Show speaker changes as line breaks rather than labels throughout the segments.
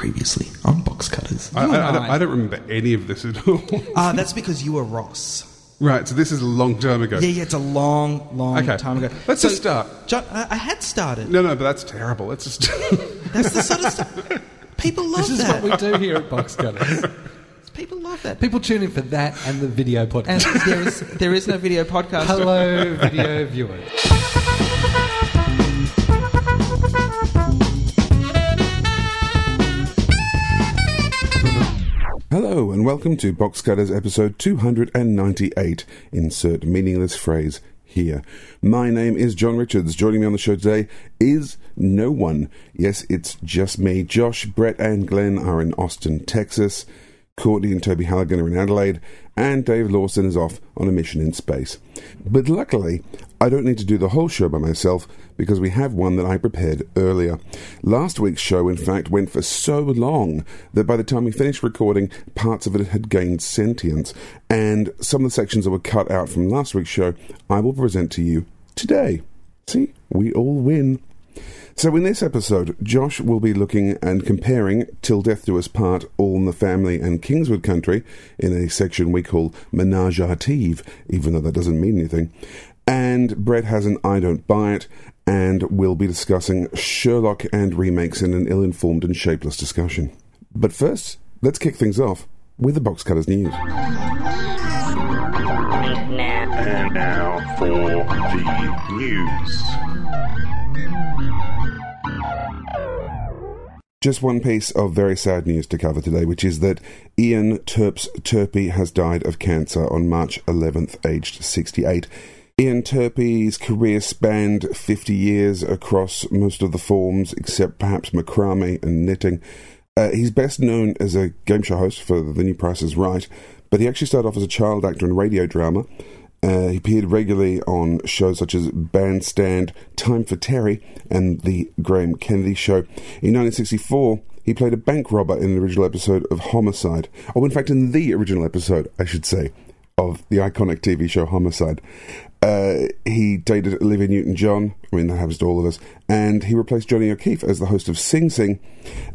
Previously on Box Cutters.
I, I, I don't,
I.
I don't remember any of this at all.
Ah, that's because you were Ross.
right, so this is a long time ago.
Yeah, yeah, it's a long, long
Okay.
time ago.
Let's just start.
John, I, I had started.
No, no, but that's terrible. Let's just.
That's the sort of stuff. People love
This is
that.
what we do here at Box Cutters.
People love that.
People tune in for that and the video
And
podcast.
there is there is no video podcast.
Hello, video viewers.
Hello and welcome to Box Cutters episode 298. Insert meaningless phrase here. My name is John Richards. Joining me on the show today is no one. Yes, it's just me. Josh, Brett, and Glenn are in Austin, Texas. Courtney and Toby Halligan are in Adelaide, and Dave Lawson is off on a mission in space. But luckily, I don't need to do the whole show by myself because we have one that I prepared earlier. Last week's show, in fact, went for so long that by the time we finished recording, parts of it had gained sentience, and some of the sections that were cut out from last week's show, I will present to you today. See, we all win. So, in this episode, Josh will be looking and comparing Till Death Do Us Part, All in the Family, and Kingswood Country in a section we call Menage a Tive, even though that doesn't mean anything. And Brett has an I Don't Buy It, and we'll be discussing Sherlock and remakes in an ill informed and shapeless discussion. But first, let's kick things off with the Box Cutters News.
And now for the news.
Just one piece of very sad news to cover today, which is that Ian Terps Turpie has died of cancer on March 11th, aged 68. Ian Turpie's career spanned 50 years across most of the forms, except perhaps macrame and knitting. Uh, he's best known as a game show host for The New Price is Right, but he actually started off as a child actor in radio drama. Uh, he appeared regularly on shows such as Bandstand, Time for Terry, and The Graham Kennedy Show. In 1964, he played a bank robber in an original episode of Homicide. Oh, in fact, in the original episode, I should say, of the iconic TV show Homicide. Uh, he dated Olivia Newton John. I mean, that happens to all of us. And he replaced Johnny O'Keefe as the host of Sing Sing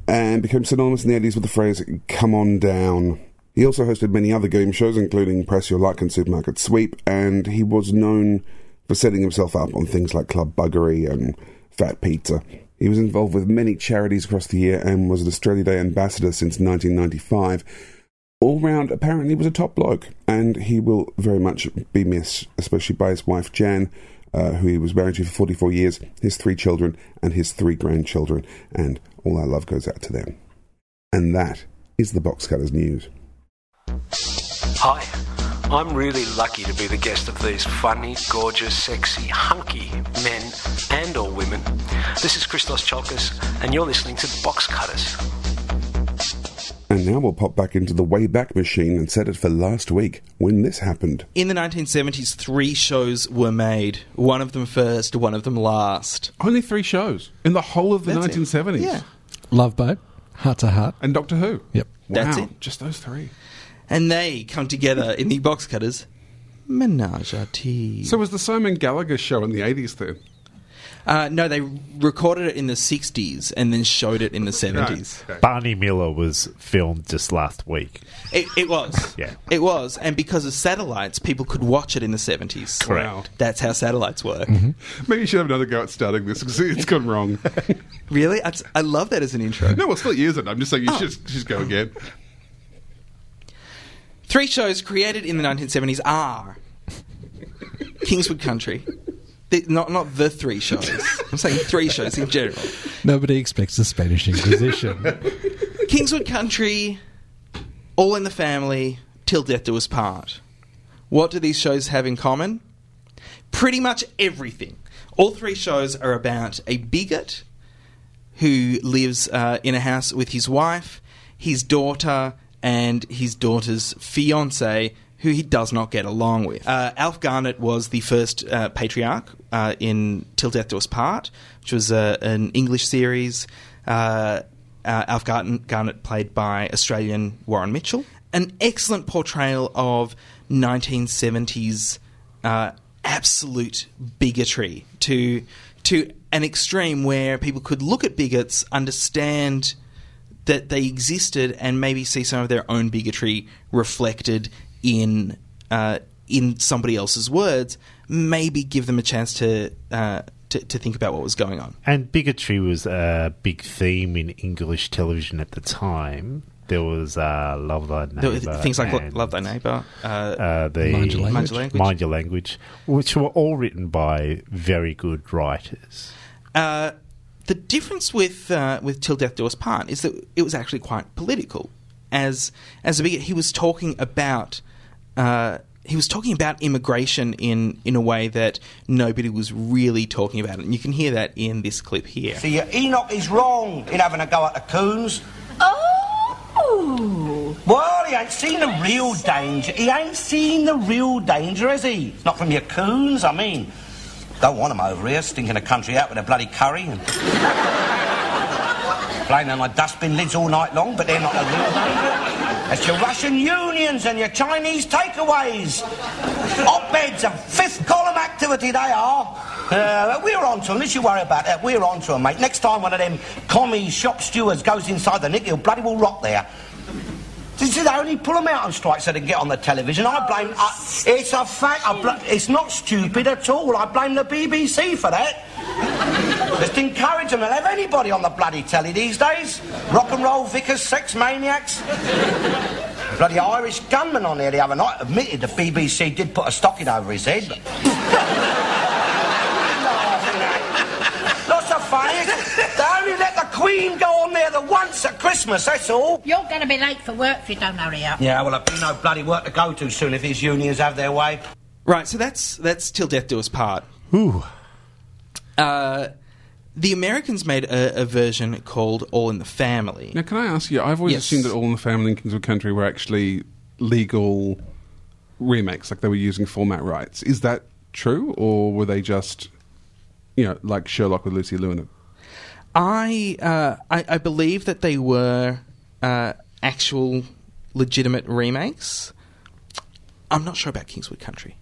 and became synonymous in the 80s with the phrase, come on down. He also hosted many other game shows, including Press Your Luck and Supermarket Sweep, and he was known for setting himself up on things like Club Buggery and Fat Pizza. He was involved with many charities across the year and was an Australia Day ambassador since 1995. All round, apparently, was a top bloke, and he will very much be missed, especially by his wife Jan, uh, who he was married to for 44 years, his three children, and his three grandchildren, and all our love goes out to them. And that is the Box Cutters News.
Hi, I'm really lucky to be the guest of these funny, gorgeous, sexy, hunky men and or women. This is Christos Tsiolkas, and you're listening to Box Cutters.
And now we'll pop back into the Wayback Machine and set it for last week when this happened.
In the 1970s, three shows were made. One of them first, one of them last.
Only three shows in the whole of the
That's it.
1970s.
Yeah.
Love Boat, Heart to Heart.
And Doctor Who.
Yep.
Wow,
That's it.
Just those three.
And they come together in the box cutters. Menage a tea.
So was the Simon Gallaher show in the 80s then?
Uh, no, they recorded it in the 60s and then showed it in the 70s.
Okay.
Barney Miller was filmed just last week.
It, it was.
Yeah.
It was. And because of satellites, people could watch it in the 70s.
Correct.
Wow.
That's how satellites work.
Maybe you should have another go at starting this because it's gone wrong.
Really? I, I love that as an intro.
no, we'll still use it. I'm just saying you
Oh.
should just go again.
Three shows created in the 1970s are Kingswood Country. The, not, not the three shows. I'm saying three shows in general.
Nobody expects the Spanish Inquisition.
Kingswood Country, All in the Family, Till Death Do Us Part. What do these shows have in common? Pretty much everything. All three shows are about a bigot who lives uh, in a house with his wife, his daughter, and his daughter's fiance, who he does not get along with. Uh, Alf Garnett was the first uh, patriarch uh, in Till Death Do Us Part, which was uh, an English series. Uh, uh, Alf Garnett, played by Australian Warren Mitchell. An excellent portrayal of 1970s uh, absolute bigotry to to an extreme where people could look at bigots, understand that they existed and maybe see some of their own bigotry reflected in uh, in somebody else's words, maybe give them a chance to, uh, to to think about what was going on.
And bigotry was a big theme in English television at the time. There was uh, Love Thy Neighbour.
were things like
and,
Love Thy Neighbor. Uh,
Uh, the
Mind Your Language.
Mind Your Language.
Mind Your Language, which were all written by very good writers.
Uh, the difference with uh, with Till Death Do Us Part is that it was actually quite political. As as a big, he was talking about uh, he was talking about immigration in in a way that nobody was really talking about it, and you can hear that in this clip here.
See, uh, Enoch is wrong in having a go at the coons.
Oh!
Well, he ain't seen the real danger. He ain't seen the real danger, has he? Not from your coons, I mean. Don't want 'em over here, stinking the country out with their bloody curry and... Playing on my dustbin lids all night long, but they're not the real danger. It's your Russian unions and your Chinese takeaways. Op-eds and fifth column activity they are. Uh, we're on to them. Don't you worry about that. We're on to them, mate. Next time one of them commie shop stewards goes inside the nick, he'll bloody well rot there. Did they only pull them out on strike so they can get on the television? I blame. I, it's a fact. Bl- it's not stupid at all. I blame the BBC for that. Just encourage them to have anybody on the bloody telly these days. Rock and roll vicars, sex maniacs. Bloody Irish gunman on there the other night admitted the BBC did put a stocking over his head. But... Not so funny. They only let Queen go on there the once at Christmas, that's all.
You're going to be late for work if you don't hurry up.
Yeah, well, there'll be no bloody work to go to soon if these unions have their way.
Right, so that's that's Till Death Do Us Part.
Ooh.
Uh, the Americans made a, a version called All in the Family.
Now, can I ask you? I've always
Yes.
assumed that All in the Family and Kingswood Country were actually legal remakes, like they were using format rights. Is that true, or were they just, you know, like Sherlock with Lucy Liu in it?
I, uh, I I believe that they were uh, actual legitimate remakes. I'm not sure about Kingswood Country.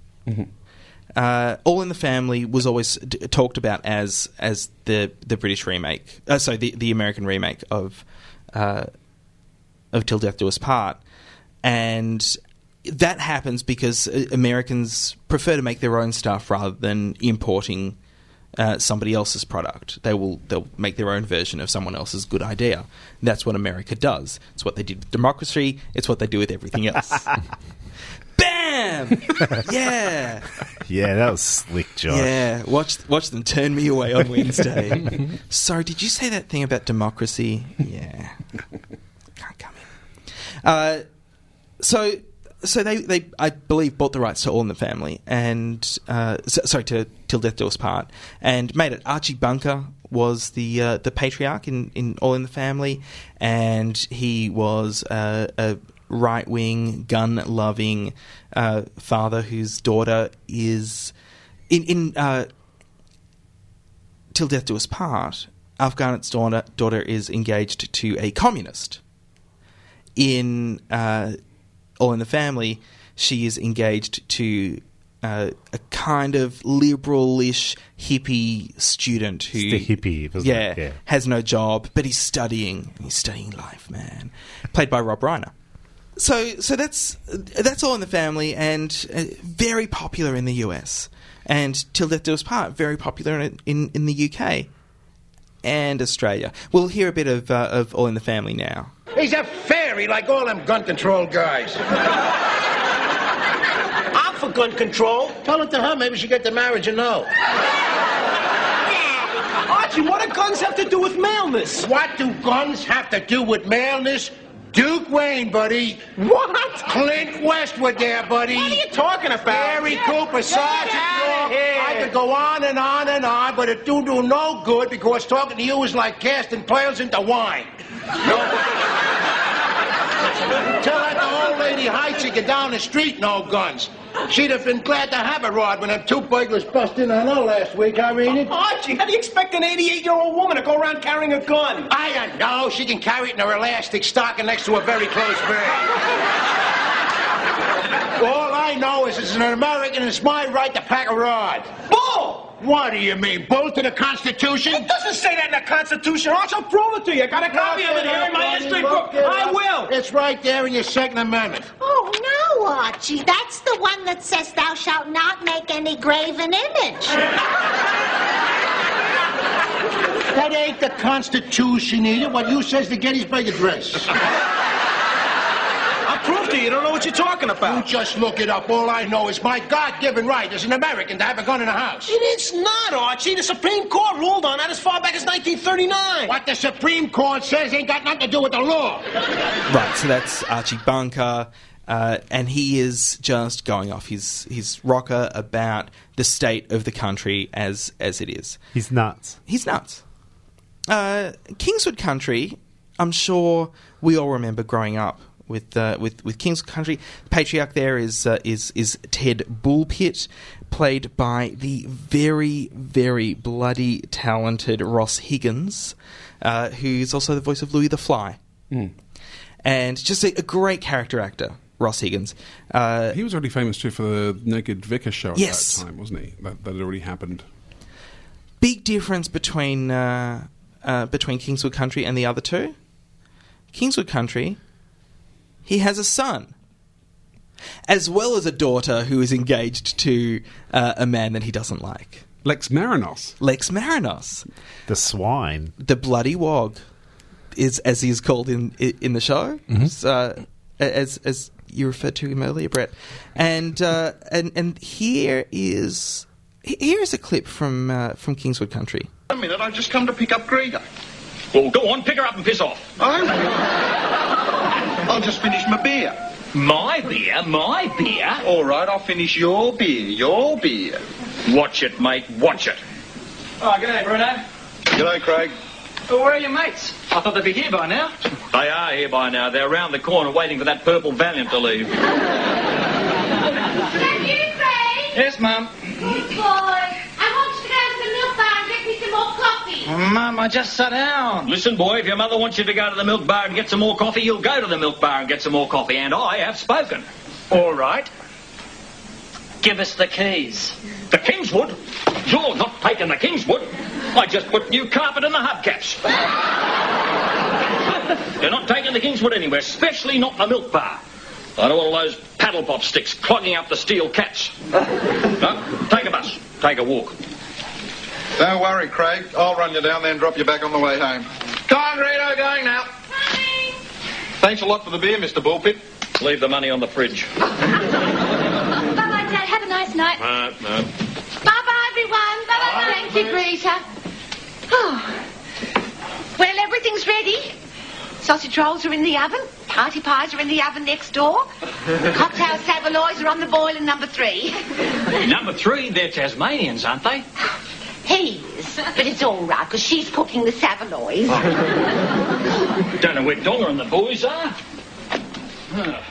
Uh, All in the Family was always d- talked about as as the the British remake, uh, sorry, the the American remake of uh, of Till Death Do Us Part, and that happens because uh, Americans prefer to make their own stuff rather than importing uh, somebody else's product. They will they'll make their own version of someone else's good idea. That's what America does. It's what they did with democracy. It's what they do with everything else. Bam! yeah,
Yeah, that was slick, Josh.
yeah. Watch watch them turn me away on Wednesday. Sorry, did you say that thing about democracy? Yeah, can't come in. Uh, so so they, they I believe bought the rights to All in the Family and uh, so, sorry to Till Death Do Us Part and made it. Archie Bunker was the uh, the patriarch in, in All in the Family, and he was a right wing gun loving uh, father whose daughter is in in uh, Till Death Do Us Part. Alf Garnett's daughter, daughter is engaged to a communist in uh, All in the Family, she is engaged to uh, a kind of liberalish hippie student who
It's the hippie,
yeah?
Yeah.
has no job, but he's studying. He's studying life, man. Played by Rob Reiner. So, so that's that's all in the family, and uh, very popular in the US. And Till Death Do Us Part, very popular in in, in the UK and Australia. We'll hear a bit of uh, of All in the Family now.
He's a fairy like all them gun control guys. I'm for gun control. Tell it to her. Maybe she'll get the marriage and no. Archie, what do guns have to do with maleness? What do guns have to do with maleness? Duke Wayne, buddy. What? Clint Westwood there, buddy. What are you talking about? Harry Cooper, Sergeant York. I could go on and on and on, but it do do no good because talking to you is like casting pearls into wine. Tell that old lady hijinking down the street, no guns. She'd have been glad to have a rod when them two burglars bust in on her last week, I Irene.
Oh, oh, Archie, how do you expect an 88 year old woman to go around carrying a gun?
I don't know. She can carry it in her elastic stocking next to a very close bag. All I know is, as an American, it's my right to pack a rod.
Bull!
What do you mean, bull to the Constitution?
It doesn't say that in the Constitution, Arch. I'll prove it to you. I got a copy of it here in my history book. I will.
It's right there in your Second Amendment.
Oh, no, Archie. That's the one that says thou shalt not make any graven image.
That ain't the Constitution either. What you says the Gettysburg Address.
I'll prove to you. You don't know what you're talking about.
You just look it up. All I know is my God-given right as an American to have a gun in the house.
It's not, Archie. The Supreme Court ruled on that as far back as 1939.
What the Supreme Court says ain't got nothing to do with the law.
Right, so that's Archie Bunker, uh, and he is just going off his his rocker about the state of the country as as it is.
He's nuts.
He's nuts. Uh, Kingswood Country, I'm sure we all remember growing up with uh, with with Kingswood Country. The patriarch there is uh, is is Ted Bullpitt, played by the very very bloody talented Ross Higgins, uh, who's also the voice of Louis the Fly, and just a, a great character actor. Ross Higgins. Uh,
He was already famous too for the Naked Vicar show at
Yes.
that time, wasn't he? That, that had already happened.
big difference between uh, uh, between Kingswood Country and the other two. Kingswood Country, he has a son, as well as a daughter who is engaged to uh, a man that he doesn't like.
Lex Marinos.
Lex Marinos,
The swine.
the bloody wog, is as he is called in in the show, uh, as as you referred to him earlier, Brett. And uh, and and here is here is a clip from uh, from Kingswood Country.
A minute, I've just come to pick up Greta. Well, go on, pick her up and piss off. Oh? I'll just finished my beer. My beer? My beer? All right, I'll finish your beer. Your beer. Watch it, mate. Watch it.
Oh, g'day, Bruno.
G'day, Craig.
Well, where are your mates? I thought they'd be here by now.
They are here by now. They're round the corner waiting for that purple Valiant to leave.
Yes, Mum.
Good boy. I want you to go to the milk bar and get me some more coffee.
Mum, I just sat down.
Listen, boy, if your mother wants you to go to the milk bar and get some more coffee, you'll go to the milk bar and get some more coffee. And I have spoken.
All right. Give us the keys.
The Kingswood? You're not taking the Kingswood. I just put new carpet in the hubcaps. You're not taking the Kingswood anywhere, especially not the milk bar. I don't want all those paddle pop sticks clogging up the steel caps. no, take a bus. Take a walk.
Don't worry, Craig. I'll run you down there and drop you back on the way home. Come on, Greto, going now. Thanks a lot for the beer, Mr. Bullpitt.
Leave the money on the fridge.
Bye-bye, Dad. Have a nice night.
No, no.
Bye-bye, everyone. Bye-bye. Thank you, Greta. Oh. Well, everything's ready. Sausage rolls are in the oven. Party pies are in the oven next door. Cocktail saveloys are on the boil in number three.
Number three, they're Tasmanians, aren't they?
He. But it's all right, because she's cooking the saveloys.
Don't know where Donga and the boys are.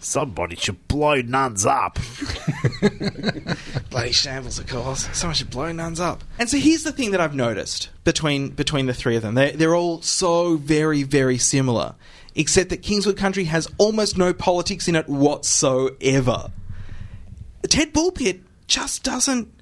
Somebody should blow nuns up.
Bloody shambles, of course. Someone should blow nuns up. And so here's the thing that I've noticed between between the three of them. They're, they're all so very, very similar, except that Kingswood Country has almost no politics in it whatsoever. Ted Bullpitt just doesn't.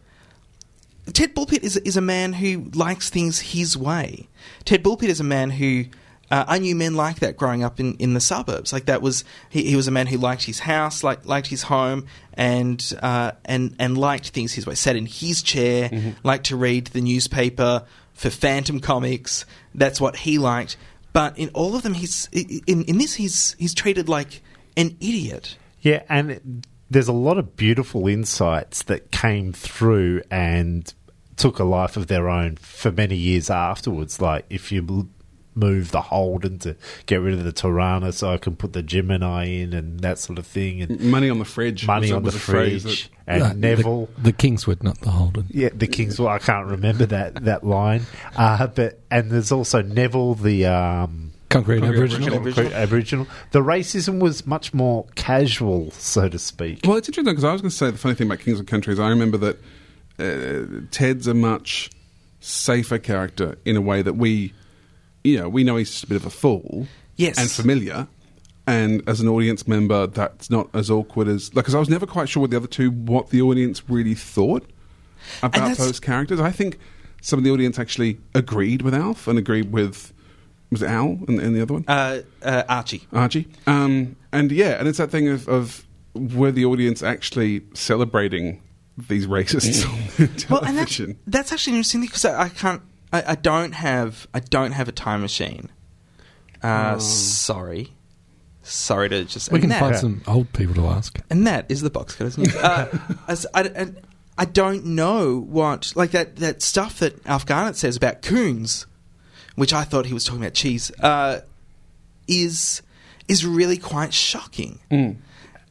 Ted Bullpitt is, is a man who likes things his way. Ted Bullpitt is a man who. Uh, I knew men like that growing up in, in the suburbs. Like that was he, he was a man who liked his house, like liked his home, and uh, and and liked things his way. Sat in his chair, liked to read the newspaper for Phantom comics. That's what he liked. But in all of them, he's in in this he's he's treated like an idiot.
Yeah, and there's a lot of beautiful insights that came through and took a life of their own for many years afterwards. Like if you move the Holden to get rid of the Torana so I can put the Gemini in and that sort of thing. And
Money on the fridge.
Money on the
was a phrase
fridge.
that-
And
Uh,
Neville.
The, Kingswood, not the Holden.
Yeah, the Kingswood. I can't remember that that line. Uh, but and there's also Neville, the um,
Concrete Aboriginal.
Concrete Aboriginal. The racism was much more casual, so to speak.
Well, it's interesting because I was going to say the funny thing about Kingswood Country is I remember that uh, Ted's a much safer character in a way that we, you know, we know he's just a bit of a fool,
Yes.
and familiar. And as an audience member, that's not as awkward as like. Because I was never quite sure with the other two, what the audience really thought. About those characters. I think some of the audience actually agreed with Alf and agreed with was it Al and, and the other one
Uh, uh, Archie.
Archie. Um, and yeah, and it's that thing of, of were the audience actually celebrating these racists on
Well, and that's,
television?
that's actually interesting because I, I can't. I, I don't have. I don't have a time machine. Uh,
Oh.
Sorry, sorry to just.
We can
that-
find some old people to ask.
And that is the box cutters news. Uh, as I, I, I don't know what like that that stuff that Alf Garnett says about coons, which I thought he was talking about cheese, uh, is is really quite shocking.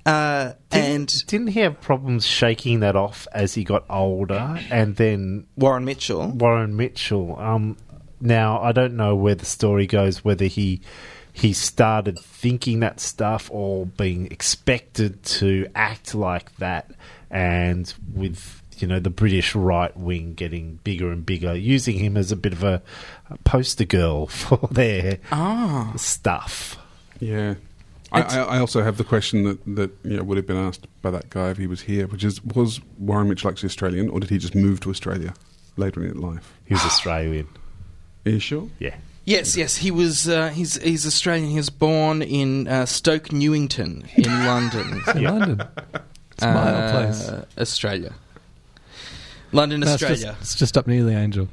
Uh, and
Didn't he have problems shaking that off as he got older? And then
Warren Mitchell.
Warren Mitchell. Um, now I don't know where the story goes. Whether he he started thinking that stuff or being expected to act like that, and with you know the British right wing getting bigger and bigger, using him as a bit of a, a poster girl for their
Ah.
stuff.
Yeah. I, I, I also have the question that, that you know, would have been asked by that guy if he was here, which is was Warren Mitchell actually Australian or did he just move to Australia later in his life?
He was Australian.
Are you sure?
Yeah.
Yes, yes, he was. Uh, he's he's Australian. He was born in uh, Stoke Newington in London.
In London. It's my old place.
Uh, Australia. London,
No, it's just-
Australia.
It's just, up near the Angel.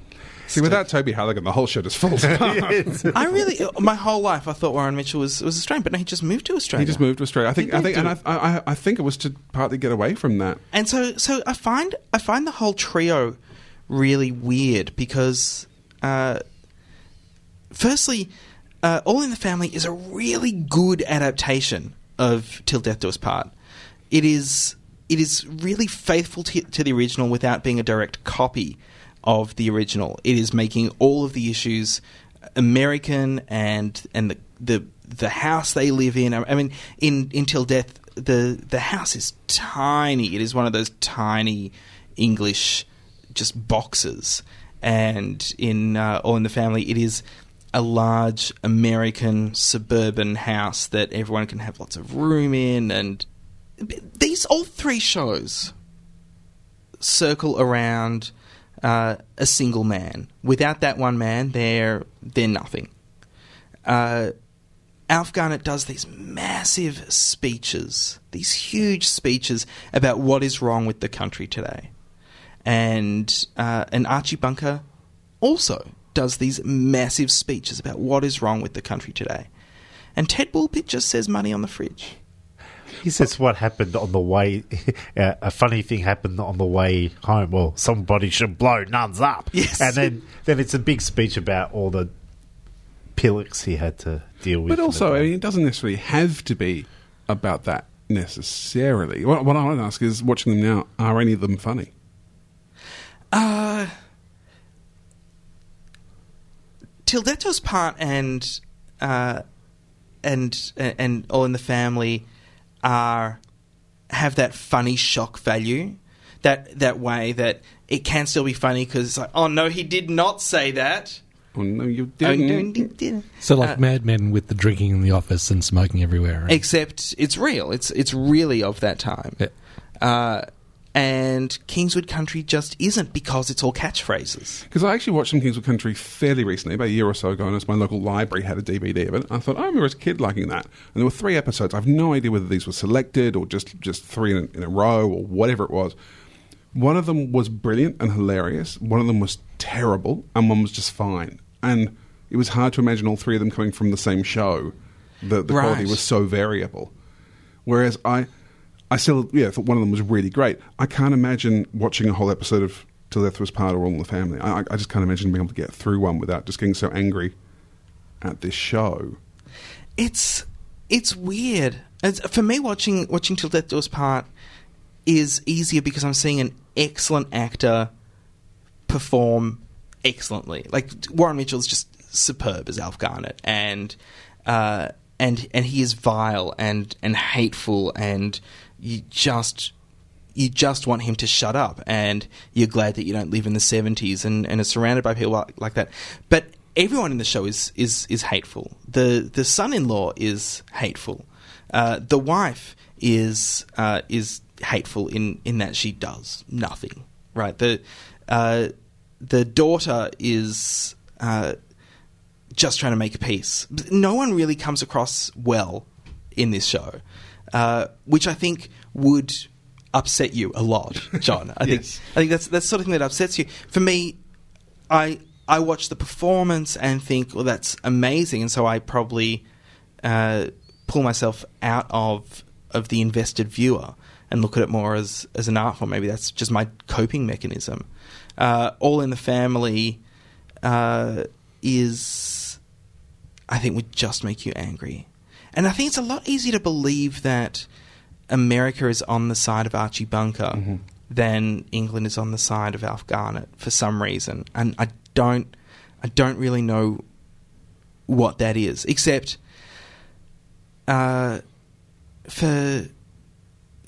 See, without Toby Halligan, the whole show just falls apart.
I really, my whole life, I thought Warren Mitchell was, was Australian, but no, he just moved to Australia.
He just moved to Australia. I think. I think, and I, I, I think it was to partly get away from that.
And so, so I find I find the whole trio really weird because, uh, firstly, uh, All in the Family is a really good adaptation of Till Death Do Us Part. It is it is really faithful to, to the original without being a direct copy of the original. It is making all of the issues American and and the the the house they live in. I mean, in Until Death, the the house is tiny. It is one of those tiny English just boxes. And in uh, All in the Family, it is a large American suburban house that everyone can have lots of room in. And these all three shows circle around uh, a single man. Without that one man, they're they're nothing. Uh, Alf Garnett does these massive speeches, these huge speeches about what is wrong with the country today, and uh, and Archie Bunker also does these massive speeches about what is wrong with the country today, and Ted Bullpitt just says money on the fridge.
He says what happened on the way. Uh, a funny thing happened on the way home. Well, somebody should blow nuns up.
Yes.
and then then it's a big speech about all the pillocks he had to deal with.
But also, I mean, it doesn't necessarily have to be about that necessarily. What, what I want to ask is, watching them now, are any of them funny?
Uh, Till Death Do Us Part and uh, and and All in the Family are have that funny shock value. That that way that it can still be funny because it's like, oh no, he did not say that.
Oh no, you
Oh,
didn't.
no, didn't.
So like
Uh,
Mad Men with the drinking in the office and smoking everywhere. right?
Except it's real. It's it's really of that time. Uh, and Kingswood Country just isn't because it's all catchphrases.
Because I actually watched some Kingswood Country fairly recently, about a year or so ago, and as my local library had a DVD of it. I thought, oh, I remember as a kid liking that. And there were three episodes. I have no idea whether these were selected or just, just three in a, in a row or whatever it was. One of them was brilliant and hilarious. One of them was terrible, and one was just fine. And it was hard to imagine all three of them coming from the same show. The, the quality was so variable. Whereas I, I still, yeah, thought one of them was really great. I can't imagine watching a whole episode of Till Death Do Us Part or All in the Family. I, I- just can't imagine being able to get through one without just getting so angry at this show.
it's it's weird. It's, for me, watching watching Till Death Do Us Part is easier because I'm seeing an excellent actor perform excellently. Like Warren Mitchell's just superb as Alf Garnett, and uh, and and he is vile and and hateful, and you just you just want him to shut up, and you're glad that you don't live in the '70s and and are surrounded by people like, like that. But everyone in the show is is is hateful. The the son-in-law is hateful. Uh, the wife is uh, is hateful in in that she does nothing. right? The uh, the daughter is uh, just trying to make peace. No one really comes across well in this show, uh, which I think would upset you a lot, John. I
Yes.
think I think that's that's the sort of thing that upsets you. For me, I I watch the performance and think, well, that's amazing, and so I probably uh, pull myself out of of the invested viewer and look at it more as as an art form. Maybe that's just my coping mechanism. Uh, All in the Family uh, is, I think, would just make you angry, and I think it's a lot easier to believe that America is on the side of Archie Bunker than England is on the side of Alf Garnett for some reason, and I don't, I don't really know what that is, except uh, for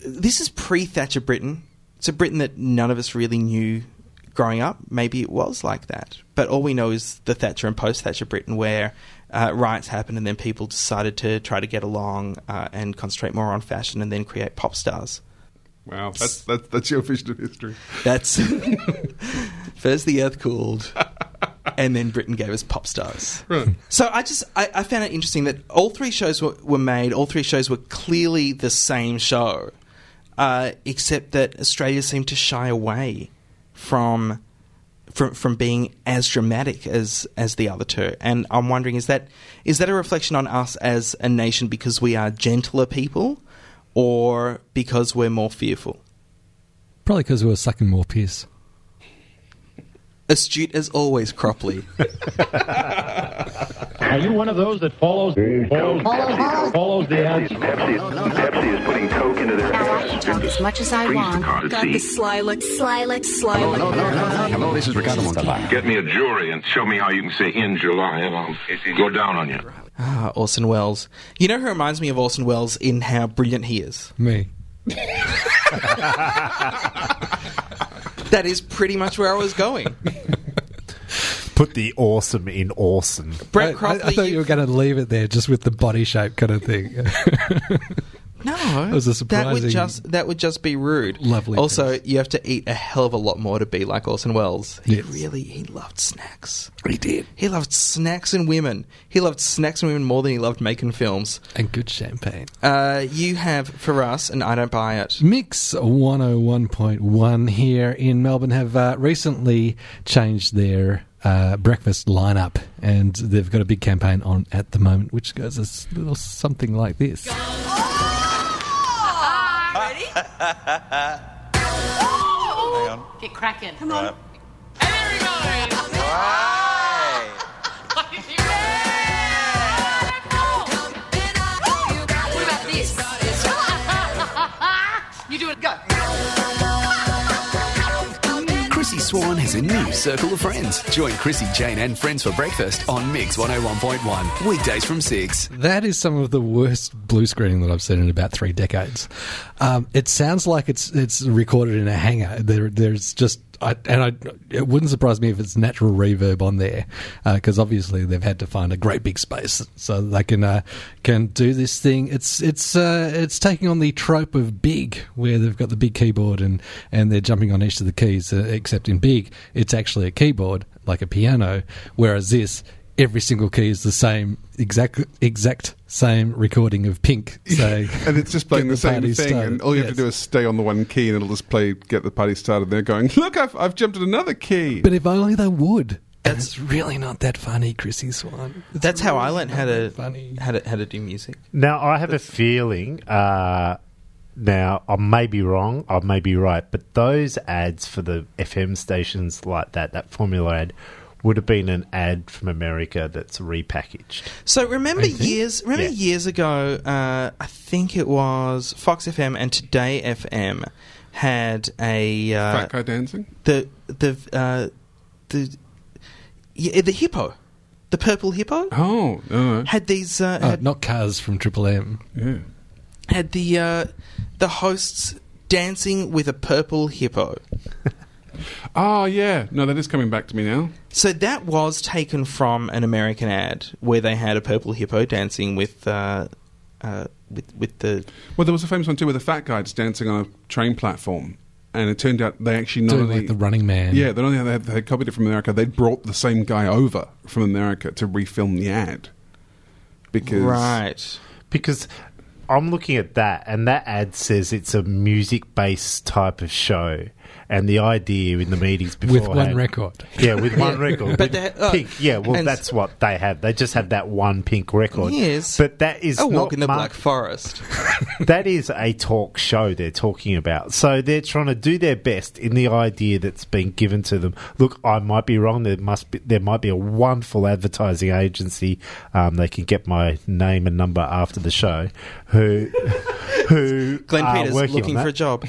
this is pre Thatcher Britain. It's a Britain that none of us really knew growing up. Maybe it was like that, but all we know is the Thatcher and post Thatcher Britain, where uh, riots happened and then people decided to try to get along uh, and concentrate more on fashion and then create pop stars.
Wow, that's that's, that's your vision of history.
That's first the earth cooled, and then Britain gave us pop stars.
Right.
So I just I, I found it interesting that all three shows were, were made. All three shows were clearly the same show, uh, except that Australia seemed to shy away from from from being as dramatic as as the other two. And I'm wondering is that is that a reflection on us as a nation because we are gentler people, or because we're more fearful?
Probably because we were sucking more piss.
Astute as always, Cropley.
Are you one of those that follows follows, follows the ads?
Pepsi is putting Coke into their Now I can talk
As much as I want. Got the sly look, sly look, sly look.
Hello, this is Ricardo Montalban. Get me a jury and show me how you can say in July, and I'll go down on you.
Ah, Orson Welles. You know who reminds me of Orson Welles in how brilliant he is?
Me.
That is pretty much where I was going.
Put the awesome in awesome.
Brett
I, I- I thought you were going to leave it there just with the body shape kind of thing.
No,
That was a
that would just that would just be rude.
Lovely
Also, you have to eat a hell of a lot more to be like Orson Welles. He
Yes.
really he loved snacks.
He did.
He loved snacks and women. He loved snacks and women more than he loved making films.
And good champagne.
Uh, you have for us, and I don't buy it.
Mix 101.1 here in Melbourne have uh, recently changed their uh, breakfast lineup, and they've got a big campaign on at the moment, which goes a s- little something like this.
Ready?
Hang on.
Get cracking. Come on. What
Swan has a new circle of friends. Join Chrissie, Jane, and friends for breakfast on Mix 101.1. Weekdays from 6.
That is some of the worst blue screening that I've seen in about three decades. Um, it sounds like it's it's recorded in a hangar. There, there's just, I, and I, it wouldn't surprise me if it's natural reverb on there, because obviously they've had to find a great big space so they can uh, can do this thing. It's it's uh, it's taking on the trope of big, where they've got the big keyboard and and they're jumping on each of the keys. Uh, except in big, it's actually a keyboard like a piano, whereas this every single key is the same exact exact same recording of Pink saying
and it's just playing
"Get
the same thing,
started."
and all you have to do is stay on the one key, and it'll just play "Get the Party Started." They're going, "Look, I've, I've jumped at another key."
But if only they would. That's really not that funny, Chrissie Swan. It's
That's how I learned how to
funny.
how to how to do music.
Now, I have a feeling. Uh, now, I may be wrong, I may be right, but those ads for the FM stations like that, that formula ad, would have been an ad from America that's repackaged.
So remember years remember
Yeah.
years ago, uh, I think it was Fox FM and Today FM had a uh,
Fat guy dancing.
the the uh, the yeah, the hippo, the purple hippo.
Oh, no.
had these uh,
Oh,
had,
not Cars from Triple M.
Yeah.
had the uh, the hosts dancing with a purple hippo.
Oh yeah, no, that is coming back to me now.
So that was taken from an American ad where they had a purple hippo dancing with uh, uh, with with the
Well, there was a famous one too with a fat guy just dancing on a train platform. and it turned out they actually not
Doing
only
like the Running Man.
Yeah, they not only had they had copied it from America, they'd brought the same guy over from America to refilm the ad because
Right.
Because I'm looking at that, and that ad says it's a music based type of show. And the idea in the meetings before
With one record.
yeah, with one record,
But
With
uh,
pink, yeah. Well, that's what they have. They just have that one pink record.
Yes.
but that is
A
not
walk in the
mar-
Black Forest.
that is a talk show they're talking about. So they're trying to do their best in the idea that's been given to them. Look, I might be wrong. There must be there might be a wonderful advertising agency. Um, they can get my name and number after the show. Who who
Glenn
are
Peters
working on
looking
that.
for a job.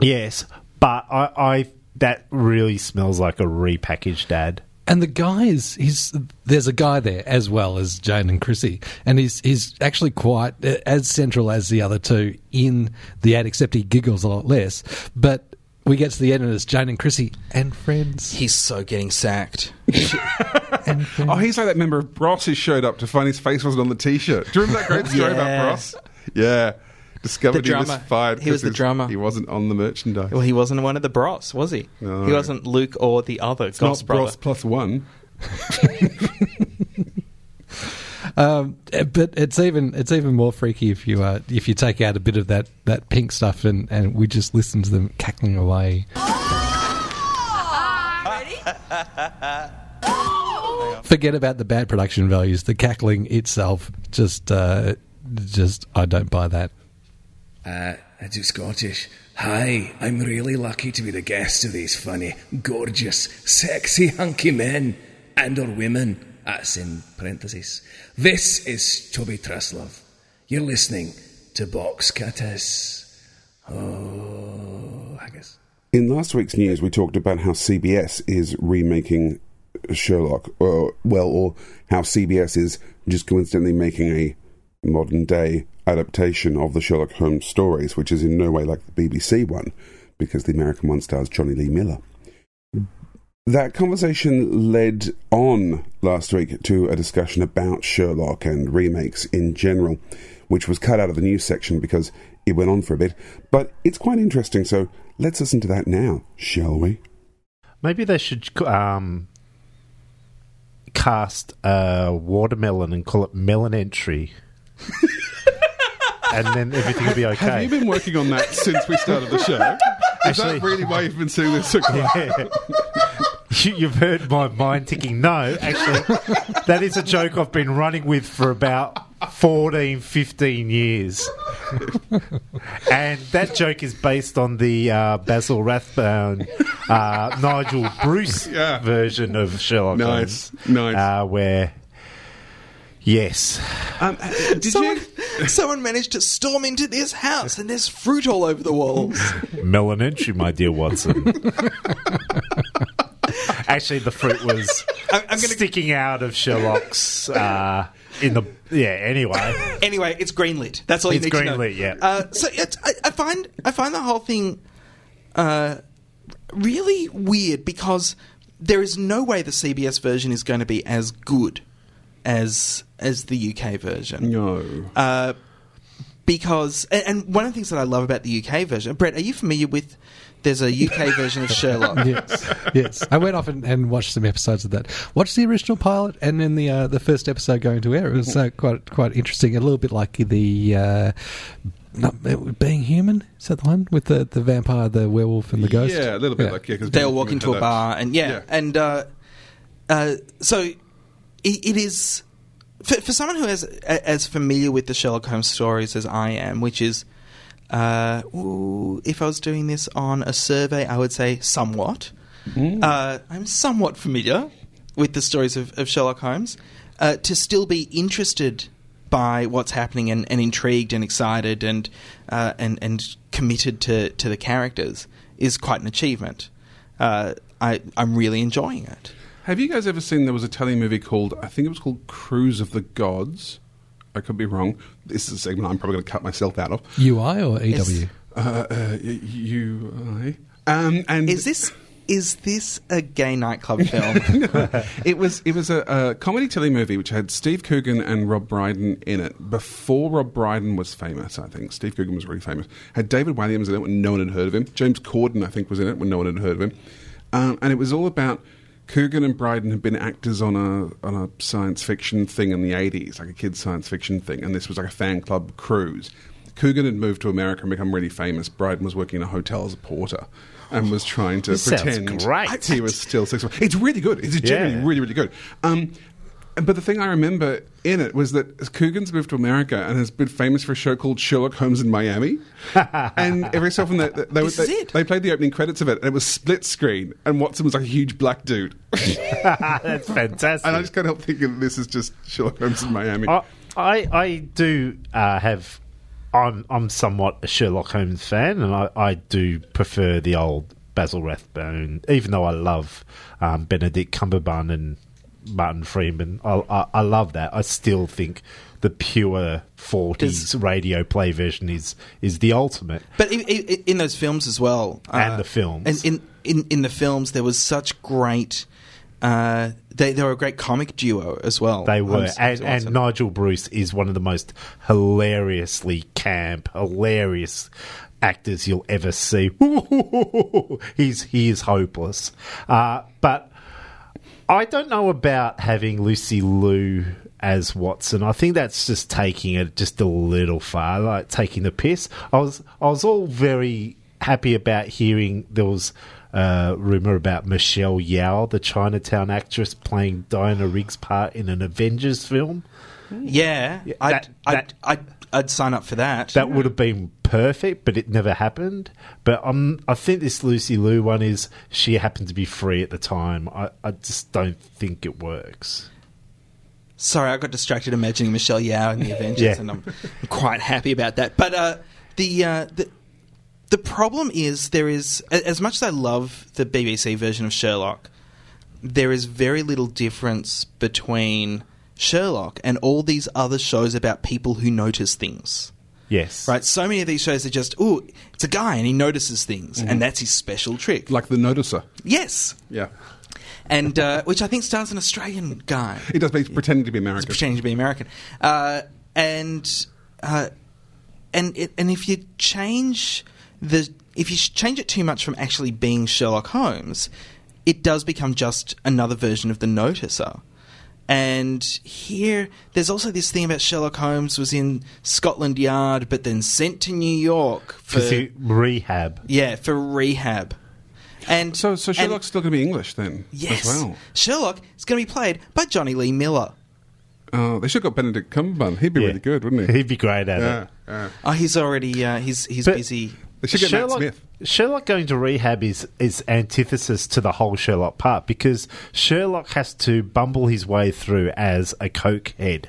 Yes, but I, I that really smells like a repackaged ad.
And the guy is he's there's a guy there as well as Jane and Chrissie, and he's he's actually quite uh, as central as the other two in the ad, except he giggles a lot less. But we get to the end and it's Jane and Chrissie and friends.
He's so getting sacked.
Oh, he's like that member of Bros who showed up to find his face wasn't on the T-shirt. Do you remember that great story
Yeah.
about Bros? Yeah, discovered
The
he was fired.
He was
'cause
the
his-
drummer.
He wasn't on the merchandise.
Well, he wasn't one of the Bros, was he?
No.
He wasn't Luke or the other
it's
Goss
not
brother.
Bros plus one.
Um, but it's even it's even more freaky if you uh, if you take out a bit of that, that pink stuff and, and we just listen to them cackling away. Forget about the bad production values. The cackling itself just uh, just I don't buy that.
Uh, I do Scottish. Hi, I'm really lucky to be the guest of these funny, gorgeous, sexy, hunky men and or women. That's in parentheses. This is Toby Truslove. You're listening to Box Cutters. Oh, haggis.
In last week's news, we talked about how CBS is remaking Sherlock, or well, or how CBS is just coincidentally making a modern day adaptation of the Sherlock Holmes stories, which is in no way like the BBC one, because the American one stars Jonny Lee Miller. That conversation led on last week to a discussion about Sherlock and remakes in general, which was cut out of the news section because it went on for a bit. But it's quite interesting, so let's listen to that now, shall we?
Maybe they should um, cast a watermelon and call it melon entry. and then everything will be okay.
Have you been working on that since we started the show? Is
Actually-
that really why you've been saying this so quiet?
Yeah. You, you've heard my mind ticking. No, actually, that is a joke I've been running with for about 14, 15 years. and that joke is based on the uh, Basil Rathbone, uh, Nigel Bruce
Yeah.
version of Sherlock
Nice,
Holmes.
nice.
Uh, where, yes.
Um, uh, did
someone,
you?
someone managed to storm into this house and there's fruit all over the walls.
Melon entry, my dear Watson. Actually, the fruit was
I'm, I'm gonna,
sticking out of Sherlock's uh, in the yeah. Anyway,
anyway, it's greenlit. That's all you
It's
need to know.
It's greenlit, yeah.
Uh, so it's, I, I find I find the whole thing uh, really weird because there is no way the CBS version is going to be as good as as the UK version.
No.
Uh, because and, and one of the things that I love about the UK version, Brett, are you familiar with? There's a UK version of Sherlock.
yes, yes. I went off and, and watched some episodes of that. Watched the original pilot and then the uh, the first episode going to air. It was uh, quite quite interesting. A little bit like the. Uh, not, being human is that the one with the, the vampire, the werewolf, and the ghost?
Yeah, a little bit like
Yeah.
like yeah. 'cause
they all walk into a bar and yeah,
Yeah.
and uh, uh, so it, it is for, for someone who is as familiar with the Sherlock Holmes stories as I am, which is uh, ooh, if I was doing this on a survey, I would say somewhat. Uh, I'm somewhat familiar with the stories of, of Sherlock Holmes. Uh, to still be interested by what's happening and, and intrigued and excited and uh, and and committed to, to the characters is quite an achievement. Uh, I I'm really enjoying it.
Have you guys ever seen there was a telly movie called I think it was called Cruise of the Gods? I could be wrong. This is a segment I'm probably going to cut myself out of.
UI or EW?
Uh, uh, y- you, I. Um, and
Is this Is this a gay nightclub film?
it was it was a, a comedy telly movie which had Steve Coogan and Rob Brydon in it before Rob Brydon was famous. I think Steve Coogan was really famous. Had David Walliams in it when no one had heard of him. James Corden I think was in it when no one had heard of him. Um, and it was all about Coogan and Brydon had been actors on a on a science fiction thing in the eighties, like a kids science fiction thing, and this was like a fan club cruise. Coogan had moved to America and become really famous. Brydon was working in a hotel as a porter and was trying to
This
pretend he was still six. It's really good. It's genuinely
Yeah.
really really good. Um, but the thing I remember in it was that Coogan's moved to America and has been famous for a show called Sherlock Holmes in Miami. and every so often they, they, they, they, they played the opening credits of it, and it was split screen, and Watson was like a huge black dude.
That's fantastic.
And I just can't help thinking this is just Sherlock Holmes in Miami.
I, I, I do uh, have. I'm I'm somewhat a Sherlock Holmes fan, and I, I do prefer the old Basil Rathbone, even though I love um, Benedict Cumberbatch and Martin Freeman. I, I, I love that. I still think the pure 40s radio play version is is the ultimate.
But in, in, in those films as well, uh,
And the films.
and in, in in the films, there was such great. Uh, they they were a great comic duo as well.
They were,
Holmes-
and, and Nigel Bruce is one of the most hilariously camp, hilarious actors you'll ever see. He's he is hopeless, uh, but I don't know about having Lucy Liu as Watson. I think that's just taking it just a little far, like taking the piss. I was I was all very happy about hearing there was a rumor about Michelle Yeoh, the Chinatown actress, playing Diana Rigg's part in an Avengers film.
yeah, I'd,
that-
I'd, I'd, I'd sign up for that.
That would have been perfect, but it never happened. But um, I think this Lucy Liu one is she happened to be free at the time. I, I just don't think it works.
Sorry, I got distracted imagining Michelle Yeoh in the Avengers,
Yeah.
and I'm quite happy about that. But uh, the, uh, the the problem is there is as much as I love the BBC version of Sherlock, there is very little difference between Sherlock and all these other shows about people who notice things.
Yes.
Right, so many of these shows are just, oh, it's a guy and he notices things, and that's his special trick.
like the noticer.
Yes,
Yeah.
and uh, which I think stars an Australian guy.
He does, but he's pretending to be
He's
American.
pretending to be American, uh, and uh, and it, and if you change the if you change it too much from actually being Sherlock Holmes, it does become just another version of the noticer. And here, there's also this thing about Sherlock Holmes was in Scotland Yard, but then sent to New York for
Because he- rehab.
yeah for rehab. And
So, so
and-
Sherlock's still going to be English then,
yes,
as well.
Sherlock is going to be played by Jonny Lee Miller.
Oh, they should have got Benedict Cumberbatch. He'd be
Yeah.
really good, wouldn't he?
He'd be great at
yeah,
it.
yeah.
Oh, he's already uh, he's he's
But-
busy.
They should get
Sherlock,
Matt Smith.
Sherlock going to rehab is, is antithesis to the whole Sherlock part because Sherlock has to bumble his way through as a cokehead.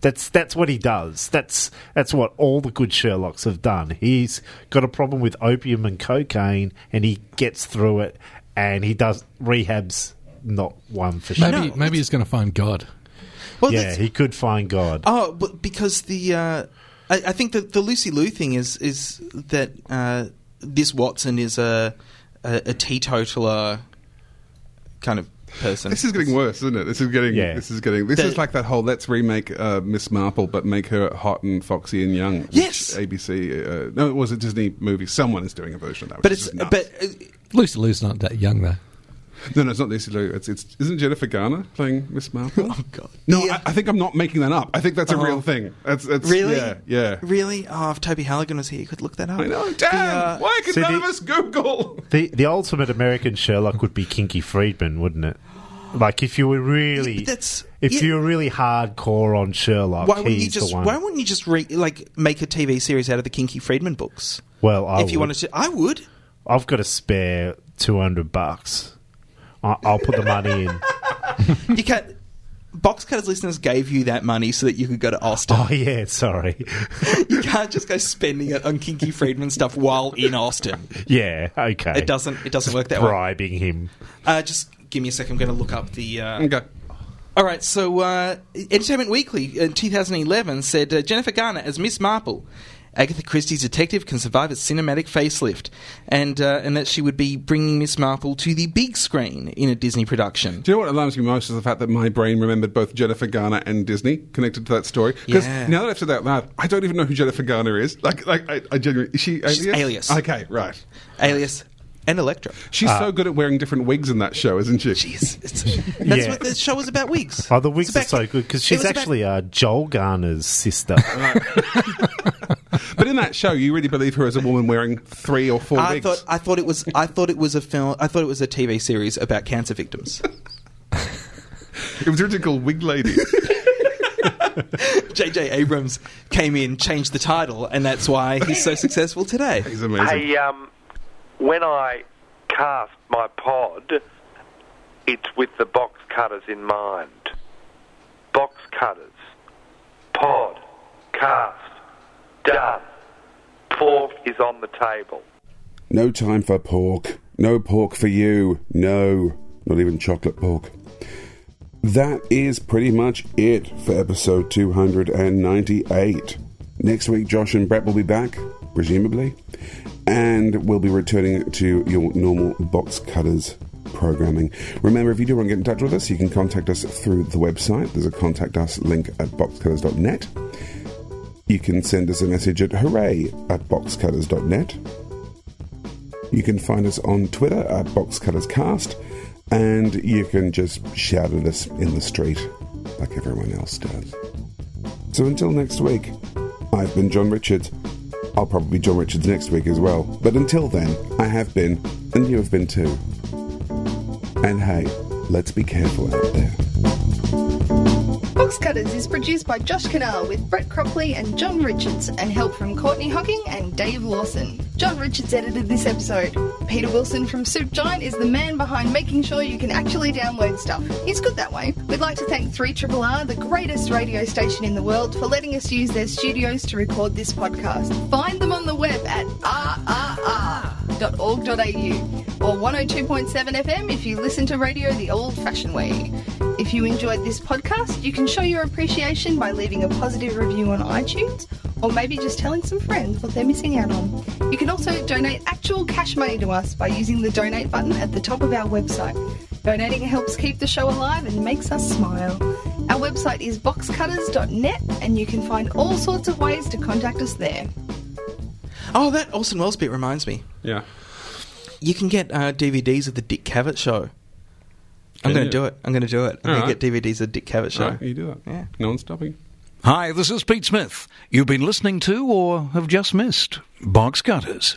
That's that's what he does. That's that's what all the good Sherlocks have done. He's got a problem with opium and cocaine, and he gets through it, and he does rehabs. Not one for sure.
Maybe maybe he's going to find God.
Well,
yeah, he could find God.
Oh, but because the uh, I, I think that the Lucy Liu thing is is that uh, this Watson is a, a a teetotaler kind of person.
This is getting worse, isn't it? This is getting.
Yeah.
This is getting. This
The-
is like that whole let's remake uh, Miss Marple, but make her hot and foxy and young.
Yes.
ABC. Uh, no, it was a Disney movie. Someone is doing a version of that.
but
which
it's
nuts.
but uh,
Lucy Liu's not that young though.
No, no, it's not Lucy Liu. It's, it's isn't Jennifer Garner playing Miss Marple?
oh god,
No,
The, uh,
I, I think I'm not making that up. I think that's a
Oh.
real thing. That's, that's
really,
Yeah, yeah.
really. Oh, if Toby Halligan was here, you could look that up.
I know.
The,
Damn.
uh,
why could
See,
none
the-
of us Google?
The the ultimate American Sherlock would be Kinky Friedman, wouldn't it? Like if you were really,
Yeah, that's-
if
yeah.
you were really hardcore on Sherlock,
Why wouldn't you just. Why wouldn't you just re- like make a TV series out of the Kinky Friedman books?
well, I
if you wanted to, I would.
I've got a spare two hundred bucks. I, I'll put the money in.
You can't. Box Cutters listeners gave you that money so that you could go to Austin.
Oh yeah, sorry.
You can't just go spending it on Kinky Friedman stuff while in Austin.
Yeah, okay.
It doesn't. It doesn't work that way.
Bribing him.
Uh, just give me a second. I'm going to look up the. Uh...
Okay.
All right. So, uh, Entertainment Weekly in 2011 said uh, Jennifer Garner as Miss Marple. Agatha Christie's detective can survive a cinematic facelift, and uh, and that she would be bringing Miss Marple to the big screen in a Disney production.
Do you know what alarms me most is the fact that my brain remembered both Jennifer Garner and Disney connected to that story. Because
Yeah.
now that I've said that out loud, I don't even know who Jennifer Garner is. Like, like I, I genuinely is she
She's
Alias?
Alias.
Okay, right.
Alias and Elektra.
She's
Ah.
so good at wearing different wigs in that show, isn't she?
Jeez, it's, that's
Yeah.
what the show was about. Wigs.
Oh, the wigs
It's
are so good because she's
was about-
actually uh, Joel Garner's sister.
But in that show, you really believe her as a woman wearing three or four
I
wigs.
thought I thought it was I thought it was a film. I thought it was a TV series about cancer victims.
it was originally called Wig Lady.
J.J. Abrams came in, changed the title, and that's why he's so successful today.
He's amazing.
Hey, um, when I cast my pod, it's with the box cutters in mind. Box cutters. Pod. Cast. Done. Pork is on the table.
No time for pork. No pork for you. No, not even chocolate pork. That is pretty much it for episode 298. Next week, Josh and Brett will be back, presumably, and we'll be returning to your normal box cutters programming. Remember, if you do want to get in touch with us, you can contact us through the website. There's a contact us link at boxcutters.net. You can send us a message at hooray at boxcutters.net. You can find us on Twitter at BoxcuttersCast, and you can just shout at us in the street like everyone else does. So until next week, I've been John Richards. I'll probably be John Richards next week as well. But until then, I have been, and you have been too. And hey, let's be careful out there.
Box Cutters is produced by Josh Kinal with Brett Cropley and John Richards and help from Courtney Hocking and Dave Lawson. John Richards edited this episode. Peter Wilson from Soup Giant is the man behind making sure you can actually download stuff. He's good that way. We'd like to thank 3RRR, the greatest radio station in the world, for letting us use their studios to record this podcast. Find them on the web at rrr.org.au or 102.7 FM if you listen to radio the old fashioned way. If you enjoyed this podcast, you can show your appreciation by leaving a positive review on iTunes or maybe just telling some friends what they're missing out on. You can also donate actual cash money to us by using the donate button at the top of our website. Donating helps keep the show alive and makes us smile. Our website is boxcutters.net and you can find all sorts of ways to contact us there.
Oh, that Orson Welles bit reminds me.
Yeah.
You can get uh, DVDs of the Dick Cavett show. I'm going to do it. I'm going to do it. I'm going
right.
to get DVDs of Dick Cavett show.
All right, you do it.
Yeah.
No one's stopping.
Hi, this is Pete Smith. You've been listening to or have just missed Box Cutters.